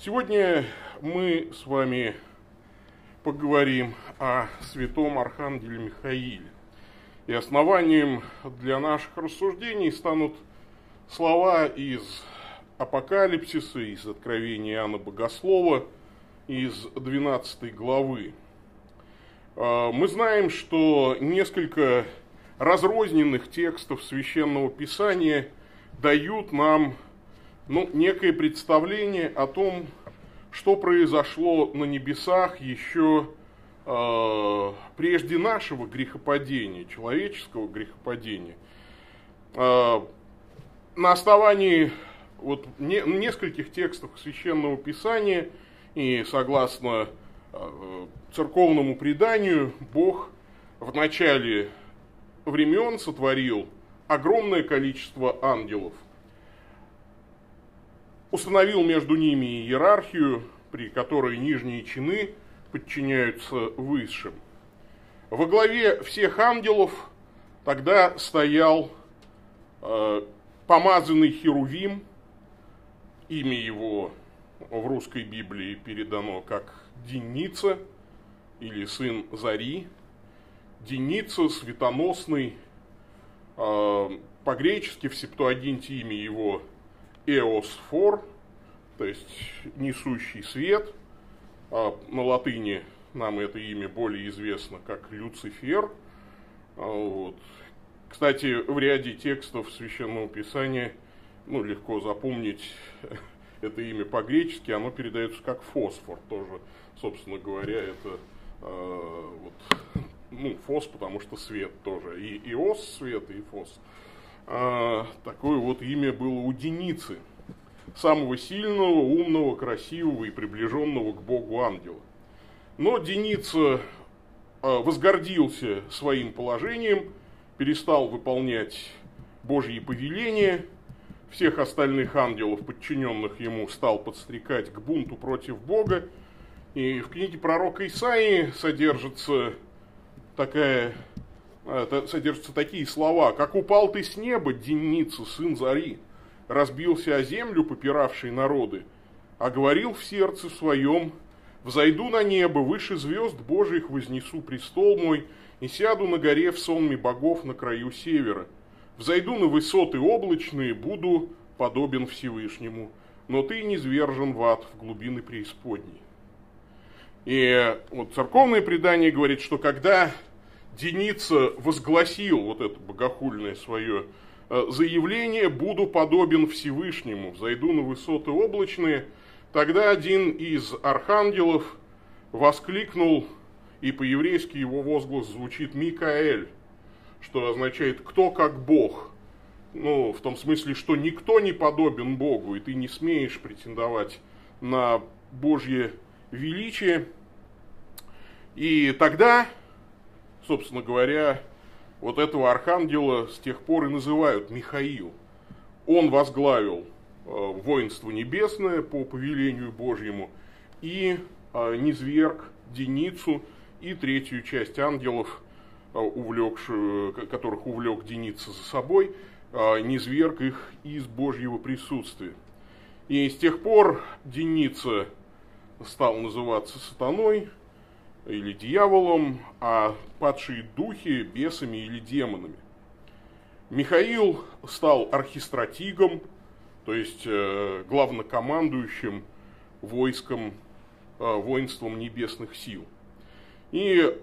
Сегодня мы с вами поговорим о святом Архангеле Михаиле. И основанием для наших рассуждений станут слова из Апокалипсиса, из Откровения Иоанна Богослова, из 12 главы. А, мы знаем, что несколько разрозненных текстов Священного Писания дают нам ну, некое представление о том, что произошло на небесах еще э, прежде нашего грехопадения, человеческого грехопадения. Э, на основании вот не, нескольких текстов Священного Писания и согласно э, церковному преданию, Бог в начале времен сотворил огромное количество ангелов – установил между ними иерархию, при которой нижние чины подчиняются высшим. Во главе всех ангелов тогда стоял э, помазанный Херувим, имя его в русской Библии передано как Деница или сын Зари. Деница, светоносный, э, по-гречески в Септуагинте имя его эосфор, то есть несущий свет. А на латыни нам это имя более известно как Люцифер. А вот. Кстати, в ряде текстов Священного Писания ну, легко запомнить это имя по-гречески, оно передается как фосфор тоже, собственно говоря, это э, вот, ну, фос, потому что свет тоже, и иос свет, и фос а, такое вот имя было у Деницы, самого сильного, умного, красивого и приближенного к Богу ангела. Но Деница а, возгордился своим положением, перестал выполнять Божьи повеления, всех остальных ангелов, подчиненных ему, стал подстрекать к бунту против Бога. И в книге пророка Исаии содержится такая содержатся такие слова, «Как упал ты с неба, Деница, сын Зари, разбился о землю, попиравший народы, а говорил в сердце своем, «Взойду на небо, выше звезд Божьих вознесу престол мой, и сяду на горе в сонме богов на краю севера. Взойду на высоты облачные, буду подобен Всевышнему, но ты не звержен в ад, в глубины преисподней». И вот церковное предание говорит, что когда Деница возгласил вот это богохульное свое э, заявление «Буду подобен Всевышнему, зайду на высоты облачные», тогда один из архангелов воскликнул, и по-еврейски его возглас звучит «Микаэль», что означает «кто как Бог». Ну, в том смысле, что никто не подобен Богу, и ты не смеешь претендовать на Божье величие. И тогда собственно говоря, вот этого архангела с тех пор и называют Михаил. Он возглавил э, воинство небесное по повелению Божьему и э, низверг Деницу и третью часть ангелов, э, увлекшую, которых увлек Деница за собой, низверг их из Божьего присутствия. И с тех пор Деница стал называться сатаной, или дьяволом, а падшие духи бесами или демонами. Михаил стал архистратигом, то есть э, главнокомандующим войском, э, воинством небесных сил. И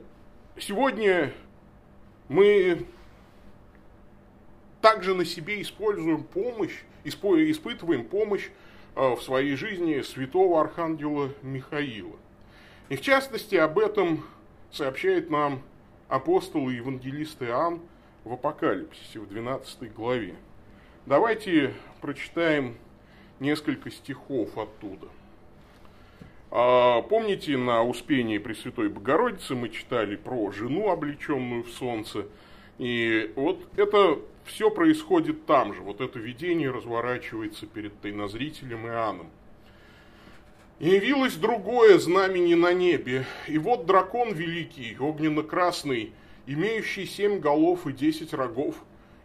сегодня мы также на себе используем помощь, испытываем помощь э, в своей жизни святого архангела Михаила. И в частности об этом сообщает нам апостол и евангелист Иоанн в Апокалипсисе, в 12 главе. Давайте прочитаем несколько стихов оттуда. А, помните, на Успении Пресвятой Богородицы мы читали про жену, облеченную в солнце. И вот это все происходит там же. Вот это видение разворачивается перед тайнозрителем Иоанном. И явилось другое знамение на небе, и вот дракон великий, огненно-красный, имеющий семь голов и десять рогов,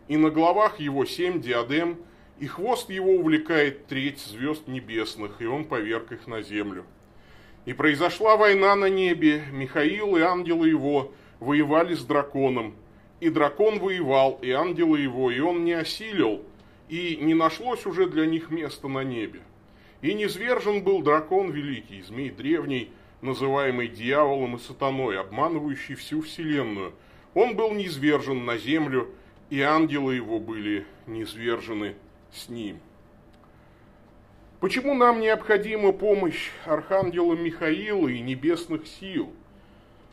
и на головах его семь диадем, и хвост его увлекает треть звезд небесных, и он поверг их на землю. И произошла война на небе, Михаил и ангелы его воевали с драконом, и дракон воевал, и ангелы его, и он не осилил, и не нашлось уже для них места на небе. И низвержен был дракон великий, змей древний, называемый дьяволом и сатаной, обманывающий всю вселенную. Он был низвержен на землю, и ангелы его были низвержены с ним. Почему нам необходима помощь архангела Михаила и небесных сил?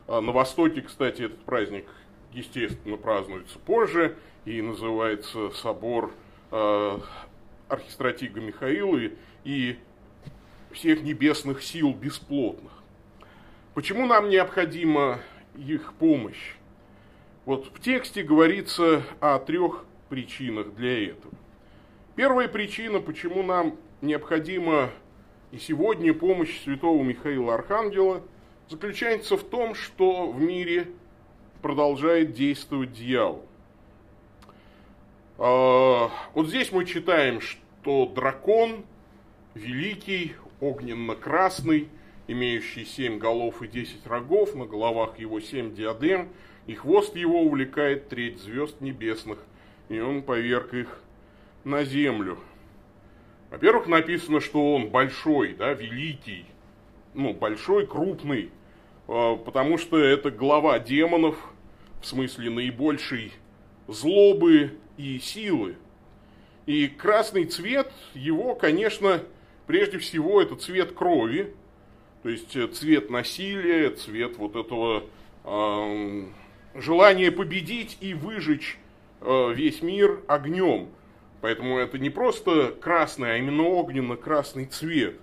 А на Востоке, кстати, этот праздник, естественно, празднуется позже и называется собор э, архистратига Михаила всех небесных сил бесплотных. Почему нам необходима их помощь? Вот в тексте говорится о трех причинах для этого. Первая причина, почему нам необходима и сегодня помощь святого Михаила Архангела, заключается в том, что в мире продолжает действовать дьявол. А, вот здесь мы читаем, что дракон, великий, огненно-красный, имеющий семь голов и десять рогов, на головах его семь диадем, и хвост его увлекает треть звезд небесных, и он поверг их на землю. Во-первых, написано, что он большой, да, великий, ну, большой, крупный, а, потому что это глава демонов, в смысле наибольшей злобы и силы. И красный цвет его, конечно, прежде всего это цвет крови, то есть э, цвет насилия, цвет вот этого э, желания победить и выжечь э, весь мир огнем. Поэтому это не просто красный, а именно огненно-красный цвет.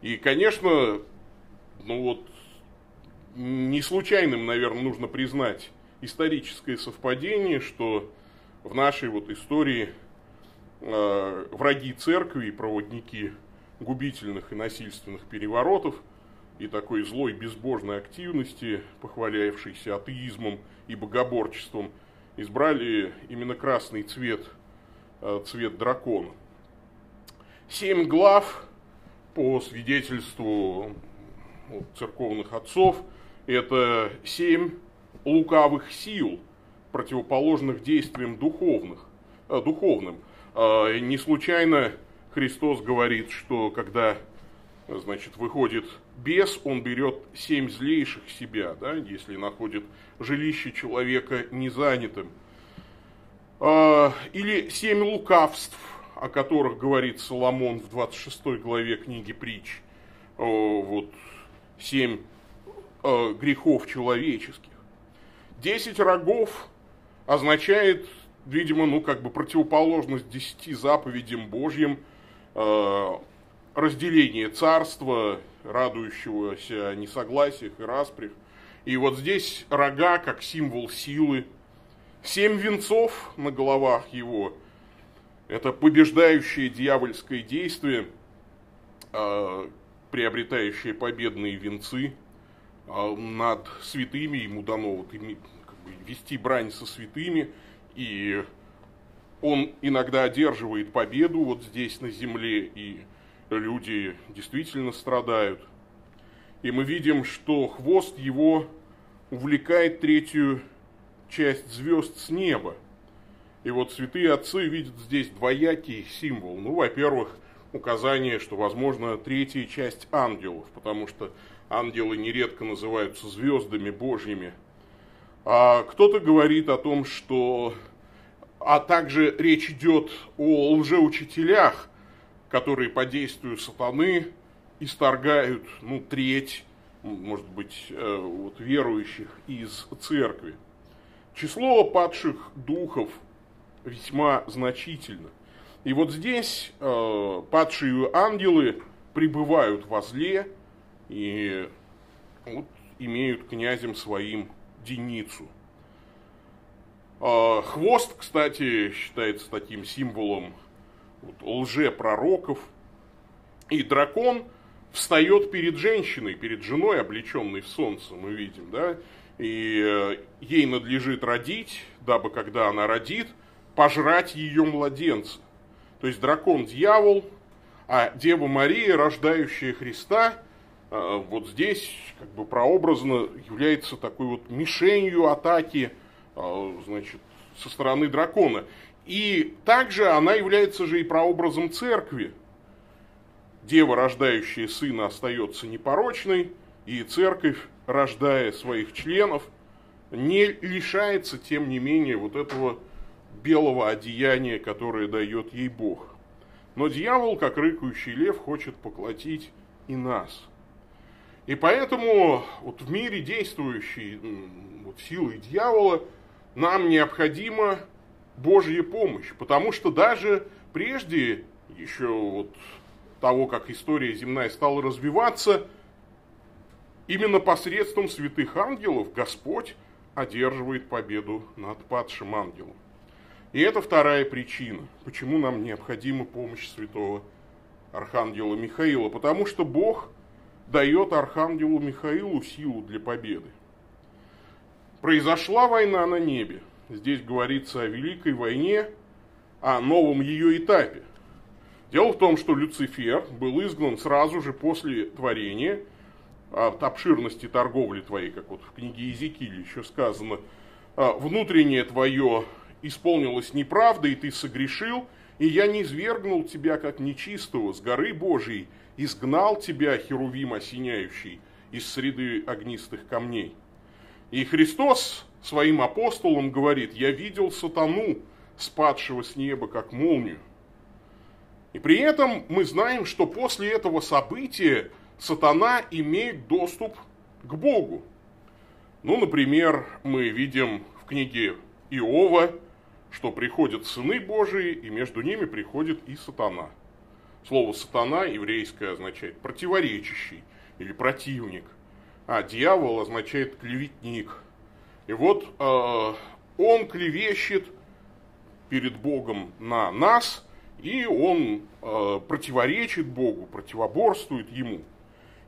И, конечно, ну вот, не случайным, наверное, нужно признать историческое совпадение, что в нашей вот истории э, враги церкви и проводники губительных и насильственных переворотов и такой злой безбожной активности, похваляющейся атеизмом и богоборчеством, избрали именно красный цвет – Э, цвет дракона. Семь глав, по свидетельству вот, церковных отцов, это семь лукавых сил, противоположных действиям духовных, э, духовным. Э, не случайно Христос говорит, что когда значит, выходит бес, он берет семь злейших себя, да, если находит жилище человека незанятым – а, или семь лукавств, о которых говорит Соломон в 26 главе книги притч. Вот семь а, грехов человеческих. Десять рогов означает, видимо, ну как бы противоположность десяти заповедям Божьим, разделение царства, радующегося несогласиях и распрях. И вот здесь рога как символ силы, Семь венцов на головах его – это побеждающее дьявольское действие, а, приобретающее победные венцы а, над святыми. Ему дано вот, вести брань со святыми, и он иногда одерживает победу вот здесь на земле, и люди действительно страдают. И мы видим, что хвост его увлекает третью часть звезд с неба. И вот святые отцы видят здесь двоякий символ. Ну, во-первых, указание, что, возможно, третья часть ангелов, потому что ангелы нередко называются звездами божьими. А кто-то говорит о том, что... А также речь идет о лжеучителях, которые по действию сатаны исторгают, ну, треть, может быть, э, вот, верующих из церкви. Число падших духов весьма значительно. И вот здесь э, падшие ангелы пребывают во зле и вот, имеют князем своим деницу. Э, хвост, кстати, считается таким символом вот, лжепророков. И дракон встает перед женщиной, перед женой, облеченной в солнце, мы видим, да, и э, ей надлежит родить, дабы когда она родит, пожрать ее младенца. То есть дракон – дьявол, а Дева Мария, рождающая Христа, э, вот здесь как бы прообразно является такой вот мишенью атаки значит, со стороны дракона. И также она является же и прообразом церкви. Дева, рождающая сына, остается непорочной, и церковь, рождая своих членов, не лишается, тем не менее, вот этого белого одеяния, которое дает ей Бог. Но дьявол, как рыкающий лев, хочет поглотить и нас. И поэтому вот в мире действующей вот, силой дьявола нам необходима Божья помощь. Потому что даже прежде, еще вот того, как история земная стала развиваться, именно посредством святых ангелов Господь одерживает победу над падшим ангелом. И это вторая причина, почему нам необходима помощь святого Архангела Михаила. Потому что Бог дает Архангелу Михаилу силу для победы. Произошла война на небе. Здесь говорится о Великой войне, о новом ее этапе. Дело в том, что Люцифер был изгнан сразу же после творения – от обширности торговли твоей, как вот в книге Иезекииля еще сказано, «А, внутреннее твое исполнилось неправда, и ты согрешил, и я не извергнул тебя, как нечистого, с горы Божией, изгнал тебя, херувим осеняющий, из среды огнистых камней. И Христос своим апостолам говорит, я видел сатану, спадшего с неба, как молнию. И при этом мы знаем, что после этого события сатана имеет доступ к Богу. Ну, например, мы видим в книге Иова, что приходят сыны Божии, и между ними приходит и сатана. Слово сатана еврейское означает противоречащий или противник, а дьявол означает клеветник. И вот э, он клевещет перед Богом на нас, и он э, противоречит Богу, противоборствует ему –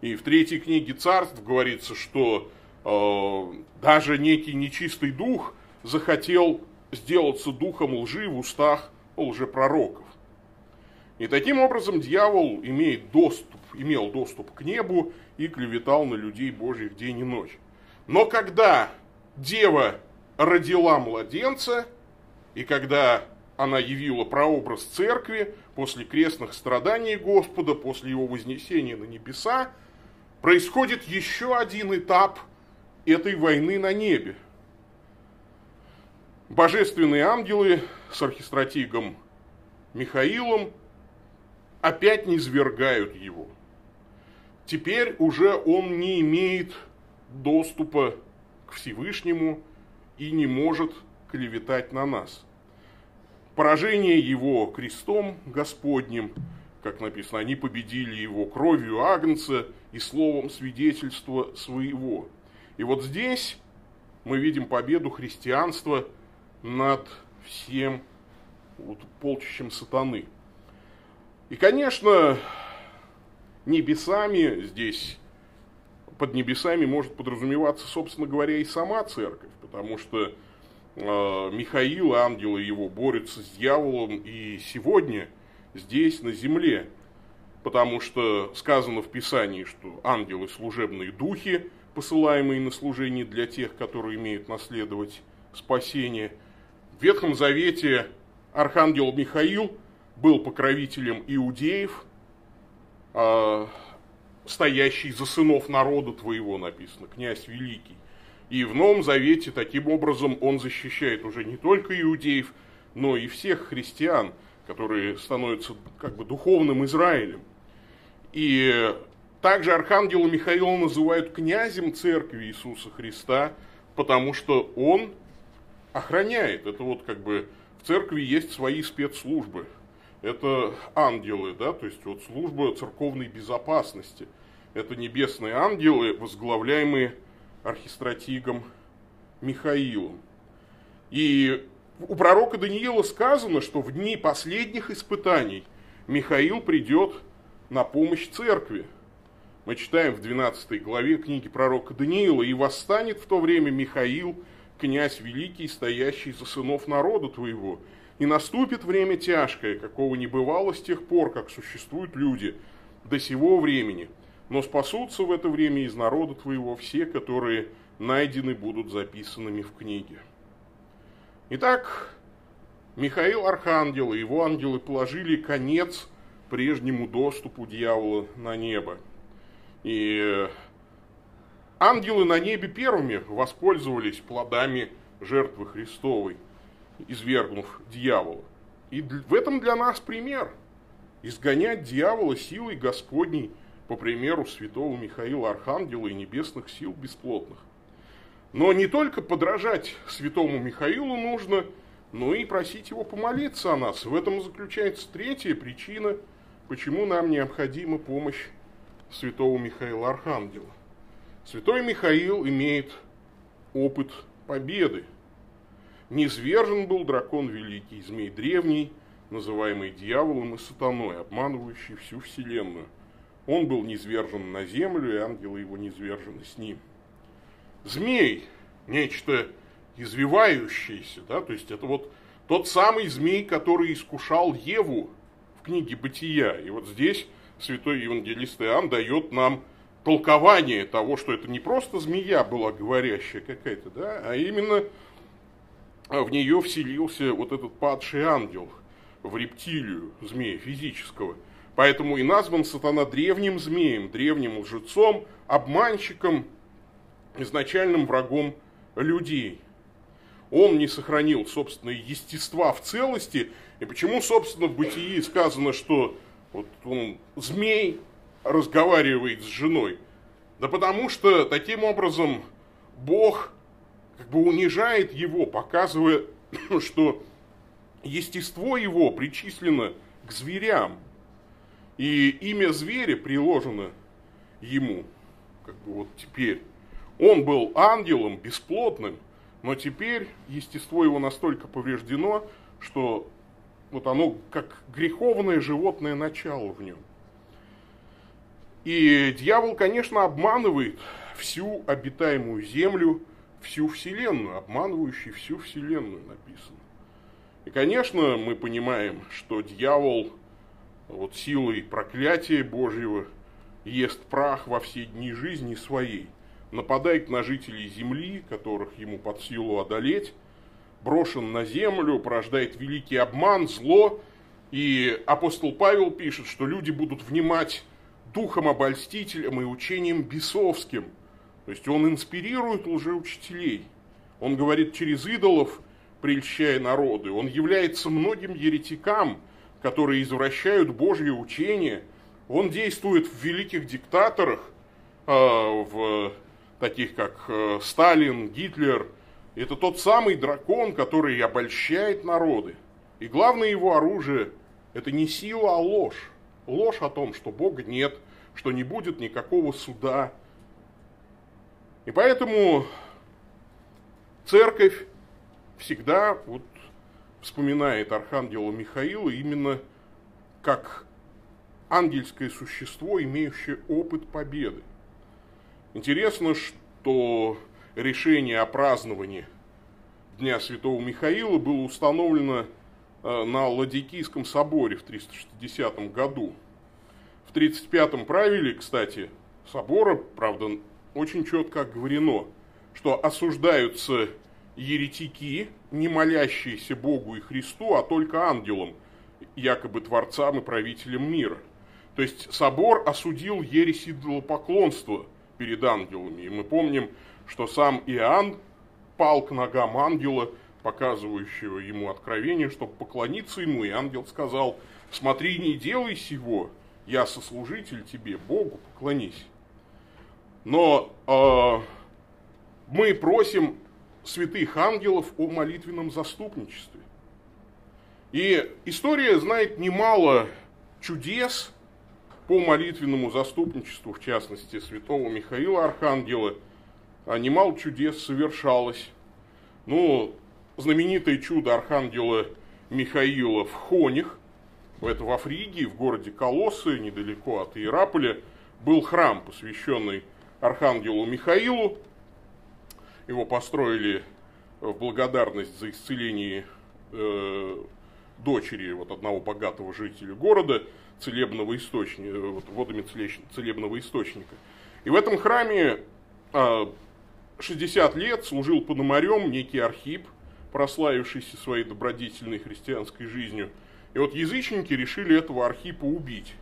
и в третьей книге царств говорится, что э, даже некий нечистый дух захотел сделаться духом лжи в устах лжепророков. И таким образом дьявол имеет доступ, имел доступ к небу и клеветал на людей Божьих день и ночь. Но когда дева родила младенца, и когда она явила прообраз церкви после крестных страданий Господа, после его вознесения на небеса, происходит еще один этап этой войны на небе. Божественные ангелы с архистратигом Михаилом опять не свергают его. Теперь уже он не имеет доступа к Всевышнему и не может клеветать на нас. Поражение его крестом Господним – как написано, они победили его кровью Агнца и словом свидетельства своего. И вот здесь мы видим победу христианства над всем полчищем сатаны. И, конечно, небесами здесь, под небесами может подразумеваться, собственно говоря, и сама церковь, потому что э, Михаил, ангелы его, борются с дьяволом, и сегодня – здесь, на земле. Потому что сказано в Писании, что ангелы служебные духи, посылаемые на служение для тех, которые имеют наследовать спасение. В Ветхом Завете архангел Михаил был покровителем иудеев, стоящий за сынов народа твоего, написано, князь великий. И в Новом Завете таким образом он защищает уже не только иудеев, но и всех христиан – которые становятся как бы духовным Израилем. И также архангела Михаила называют князем церкви Иисуса Христа, потому что он охраняет. Это вот как бы в церкви есть свои спецслужбы. Это ангелы, да, то есть вот служба церковной безопасности. Это небесные ангелы, возглавляемые архистратигом Михаилом. И у пророка Даниила сказано, что в дни последних испытаний Михаил придет на помощь церкви. Мы читаем в 12 главе книги пророка Даниила, «И восстанет в то время Михаил, князь великий, стоящий за сынов народа твоего, и наступит время тяжкое, какого не бывало с тех пор, как существуют люди до сего времени. Но спасутся в это время из народа твоего все, которые найдены будут записанными в книге. Итак, Михаил Архангел и его ангелы положили конец прежнему доступу дьявола на небо. И ангелы на небе первыми воспользовались плодами жертвы Христовой, извергнув дьявола. И в этом для нас пример. Изгонять дьявола силой Господней, по примеру святого Михаила Архангела и небесных сил бесплотных. Но не только подражать святому Михаилу нужно, но и просить его помолиться о нас. В этом заключается третья причина, почему нам необходима помощь святого Михаила Архангела. Святой Михаил имеет опыт победы. Низвержен был дракон великий, змей древний, называемый дьяволом и сатаной, обманывающий всю вселенную. Он был низвержен на землю, и ангелы его низвержены с ним. Змей – нечто извивающееся, да, то есть это вот тот самый змей, который искушал Еву в книге «Бытия». И вот здесь святой евангелист Иоанн дает нам толкование того, что это не просто змея была говорящая какая-то, да, а именно в нее вселился вот этот падший ангел в рептилию змея физического. Поэтому и назван сатана древним змеем, древним лжецом, обманщиком, изначальным врагом людей. Он не сохранил собственное естества в целости. И почему, собственно, в бытии сказано, что вот он, змей, разговаривает с женой? Да потому что таким образом Бог как бы унижает его, показывая, что естество его причислено к зверям. И имя зверя приложено ему, как бы вот теперь. Он был ангелом, бесплотным, но теперь естество его настолько повреждено, что вот оно как греховное животное начало в нем. И дьявол, конечно, обманывает всю обитаемую землю, всю Вселенную, обманывающий всю Вселенную написано. И, конечно, мы понимаем, что дьявол вот силой проклятия Божьего ест прах во все дни жизни своей, нападает на жителей земли, которых ему под силу одолеть, брошен на землю, порождает великий обман, зло. И апостол Павел пишет, что люди будут внимать духом обольстителем и учением бесовским – то есть он инспирирует лжеучителей. Он говорит через идолов, прельщая народы. Он является многим еретикам, которые извращают Божье учение. Он действует в великих диктаторах, э, в таких как э, Сталин, Гитлер. Это тот самый дракон, который обольщает народы. И главное его оружие – это не сила, а ложь. Ложь о том, что Бога нет, что не будет никакого суда, и поэтому церковь всегда вот вспоминает архангела Михаила именно как ангельское существо, имеющее опыт победы. Интересно, что решение о праздновании Дня Святого Михаила было установлено э, на Ладикийском соборе в 360 году. В 35-м правиле, кстати, собора, правда, очень четко оговорено, что осуждаются еретики, не молящиеся Богу и Христу, а только ангелам, якобы творцам и правителям мира. То есть собор осудил ересь идолопоклонства перед ангелами. И мы помним, что сам Иоанн пал к ногам ангела, показывающего ему откровение, чтобы поклониться ему. И ангел сказал, смотри, не делай сего, я сослужитель тебе, Богу поклонись. Но э, мы просим святых ангелов о молитвенном заступничестве. И история знает немало чудес по молитвенному заступничеству, в частности, святого Михаила Архангела. А немало чудес совершалось. Ну, знаменитое чудо Архангела Михаила в Хоних, это во Фригии, в городе Колоссы, недалеко от Иераполя, был храм, посвященный архангелу Михаилу. Его построили в благодарность за исцеление э, дочери вот одного богатого жителя города, целебного источника, вот, водами целебного источника. И в этом храме 60 лет служил пономарем некий Архип, прославившийся своей добродетельной христианской жизнью. И вот язычники решили этого Архипа убить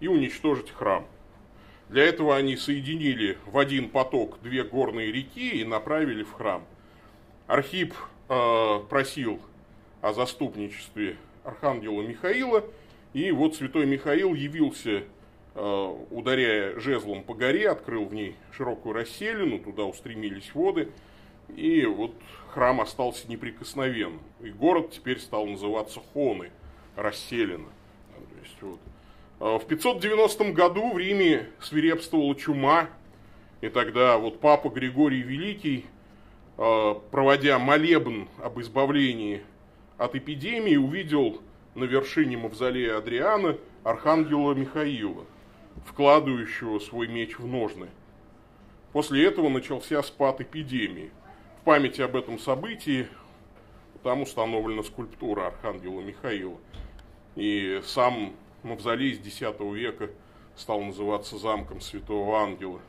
и уничтожить храм. Для этого они соединили в один поток две горные реки и направили в храм. Архип э, просил о заступничестве архангела Михаила, и вот святой Михаил явился Э, ударяя жезлом по горе, открыл в ней широкую расселину, туда устремились воды, и вот храм остался неприкосновенным. И город теперь стал называться Хоны, расселена. вот. Э, в 590 году в Риме свирепствовала чума, и тогда вот папа Григорий Великий, э, проводя молебн об избавлении от эпидемии, увидел на вершине мавзолея Адриана архангела Михаила вкладывающего свой меч в ножны. После этого начался спад эпидемии. В памяти об этом событии там установлена скульптура Архангела Михаила. И сам мавзолей с X века стал называться замком Святого Ангела.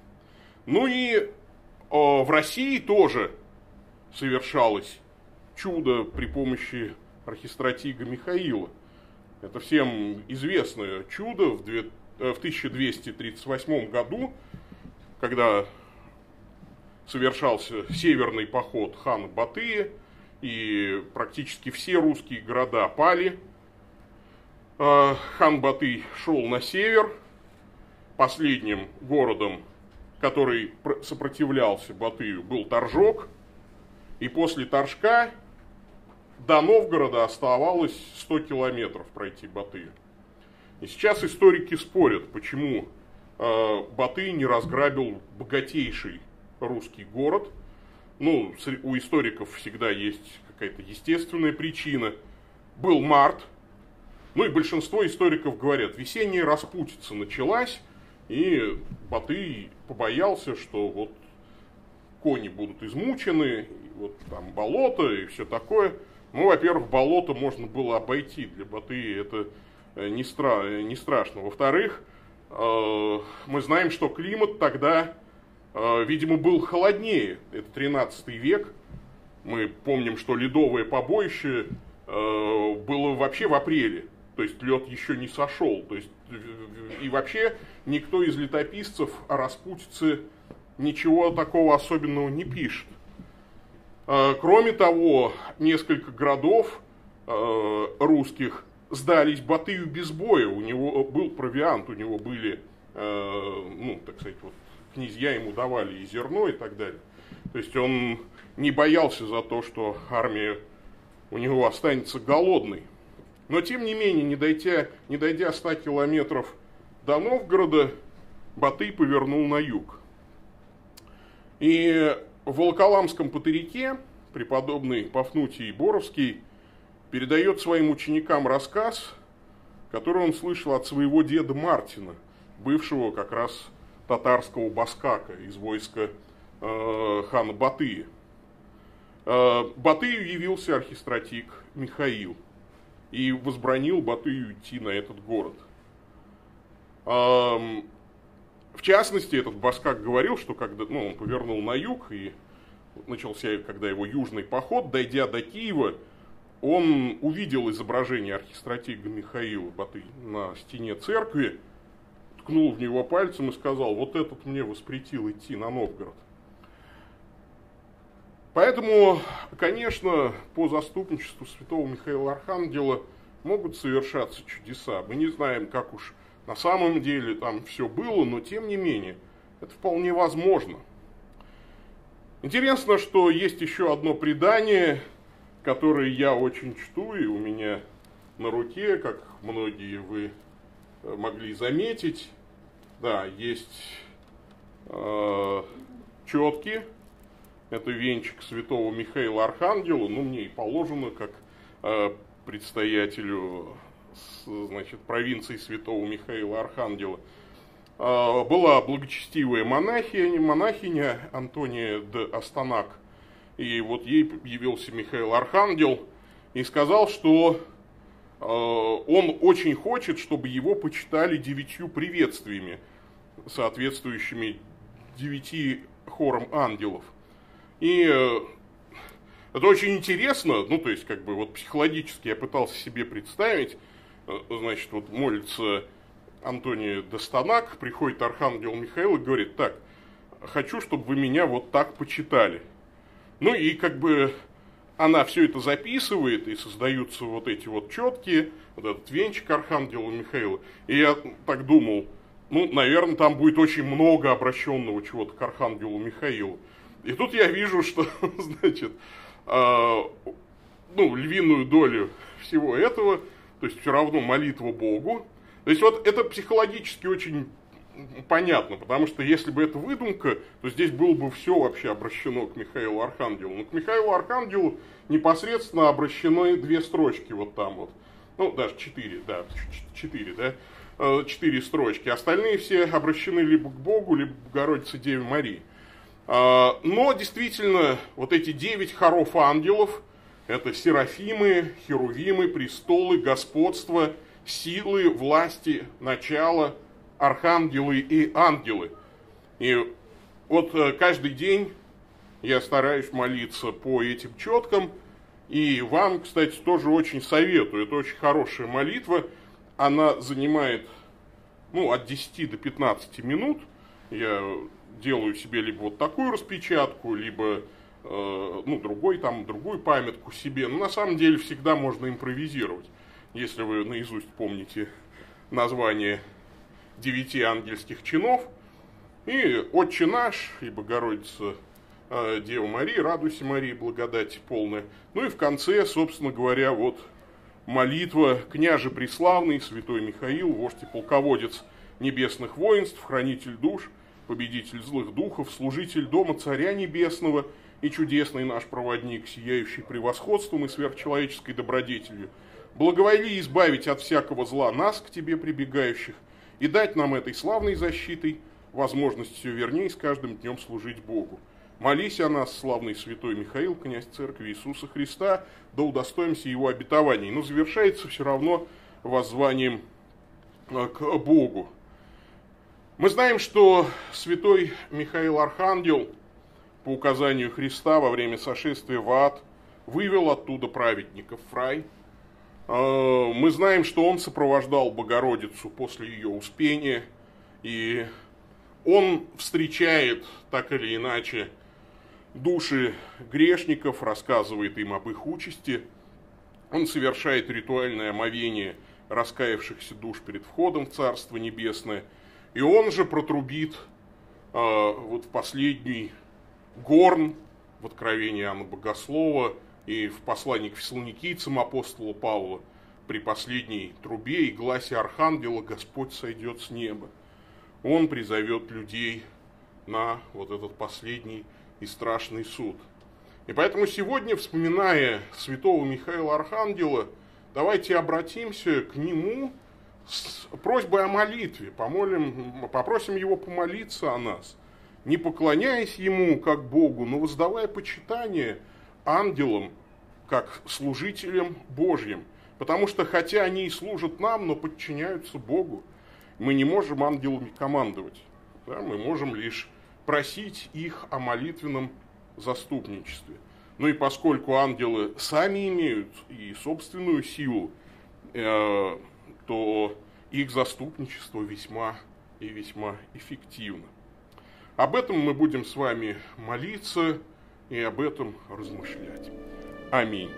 Ну и э, в России тоже совершалось чудо при помощи архистратига Михаила. Это всем известное чудо в Э, в 1238 году, когда совершался северный поход хана Батыя, и практически все русские города пали. Э, хан Батый шел на север, последним городом, который сопротивлялся Батыю, был Торжок, и после Торжка до Новгорода оставалось 100 километров пройти Батыю. И сейчас историки спорят, почему э, Батый не разграбил богатейший русский город. Ну, у историков всегда есть какая-то естественная причина. Был март, ну и большинство историков говорят, весенняя распутица началась, и Батый побоялся, что вот кони будут измучены, вот там болото и все такое. Ну, во-первых, болото можно было обойти. Для Батыя это Э, не, стра не страшно. Во-вторых, э, мы знаем, что климат тогда, э, видимо, был холоднее. Это 13 век. Мы помним, что ледовое побоище было вообще в апреле. То есть лед еще не сошел. То есть, и вообще никто из летописцев о распутице ничего такого особенного не пишет. Кроме того, несколько городов русских сдались Батыю без боя, у него был провиант, у него были, э, ну, так сказать, вот, князья ему давали и зерно и так далее. То есть он не боялся за то, что армия у него останется голодной. Но тем не менее, не дойдя, не дойдя 100 километров до Новгорода, Батый повернул на юг. И в Волоколамском патерике преподобный Пафнутий Боровский – передает своим ученикам рассказ, который он слышал от своего деда Мартина, бывшего как раз татарского баскака из войска э, хана Батыя. Э, Батыю явился архистратик Михаил и возбранил Батыю идти на этот город. В частности, этот баскак говорил, что когда ну, он повернул на юг и начался, когда его южный поход, дойдя до Киева, он увидел изображение архистратига Михаила Баты на стене церкви, ткнул в него пальцем и сказал, вот этот мне воспретил идти на Новгород. Поэтому, конечно, по заступничеству святого Михаила Архангела могут совершаться чудеса. Мы не знаем, как уж на самом деле там все было, но тем не менее, это вполне возможно. Интересно, что есть еще одно предание, которые я очень чту, и у меня на руке, как многие вы э, могли заметить, да, есть э, четки, это венчик святого Михаила Архангела, ну, мне и положено, как э, предстоятелю значит, провинции святого Михаила Архангела. Э, была благочестивая монахиня, монахиня Антония де Астанак – и вот ей явился Михаил Архангел и сказал, что он очень хочет, чтобы его почитали девятью приветствиями, соответствующими девяти хорам ангелов. И это очень интересно, ну, то есть, как бы, вот психологически я пытался себе представить, значит, вот молится Антоний Достанак, приходит Архангел Михаил и говорит, так, хочу, чтобы вы меня вот так почитали. Ну и как бы она все это записывает, и создаются вот эти вот четкие, вот этот венчик Архангела Михаила. И я так думал, ну, наверное, там будет очень много обращенного чего-то к Архангелу Михаилу. И тут я вижу, что, значит, э, ну, львиную долю всего этого, то есть все равно молитва Богу. То есть вот это психологически очень понятно, потому что если бы это выдумка, то здесь было бы все вообще обращено к Михаилу Архангелу. Но к Михаилу Архангелу непосредственно обращены две строчки вот там вот. Ну, даже четыре, да, четыре, да, э, четыре строчки. Остальные все обращены либо к Богу, либо к Богородице Деве Марии. А, но действительно, вот эти девять хоров ангелов, это серафимы, херувимы, престолы, господство, силы, власти, начало, архангелы и ангелы. И вот э, каждый день я стараюсь молиться по этим четкам. И вам, кстати, тоже очень советую. Это очень хорошая молитва. Она занимает ну, от 10 до 15 минут. Я делаю себе либо вот такую распечатку, либо э, ну, другой, там, другую памятку себе. Но на самом деле всегда можно импровизировать. Если вы наизусть помните название девяти ангельских чинов. И Отче наш, и Богородица э, Дева Мария, радуйся Марии, благодати полная. Ну и в конце, собственно говоря, вот молитва княже преславный, святой Михаил, вождь и полководец небесных воинств, хранитель душ, победитель злых духов, служитель дома царя небесного и чудесный наш проводник, сияющий превосходством и сверхчеловеческой добродетелью. Благоволи избавить от всякого зла нас, к тебе прибегающих, и дать нам этой славной защитой возможность все вернее с каждым днем служить Богу. Молись о нас, славный святой Михаил, князь церкви Иисуса Христа, да удостоимся его обетований. Но завершается все равно воззванием э, к Богу. Мы знаем, что святой Михаил Архангел по указанию Христа во время сошествия в ад вывел оттуда праведников в рай – а, мы знаем, что он сопровождал Богородицу после ее успения, и он встречает так или иначе души грешников, рассказывает им об их участи, он совершает ритуальное омовение раскаявшихся душ перед входом в Царство Небесное, и он же протрубит э, вот в последний горн в Откровении Иоанна Богослова – и в послании к фессалоникийцам апостола Павла при последней трубе и гласе архангела Господь сойдет с неба. Он призовет людей на вот этот последний и страшный суд. И поэтому сегодня, вспоминая святого Михаила Архангела, давайте обратимся к нему с просьбой о молитве, помолим, попросим его помолиться о нас, не поклоняясь ему как Богу, но воздавая почитание – ангелам как служителям Божьим. Потому что хотя они и служат нам, но подчиняются Богу, мы не можем ангелами командовать. Да? Мы можем лишь просить их о молитвенном заступничестве. Ну и поскольку ангелы сами имеют и собственную силу, э, то их заступничество весьма и весьма эффективно. Об этом мы будем с вами молиться и об этом размышлять. Аминь.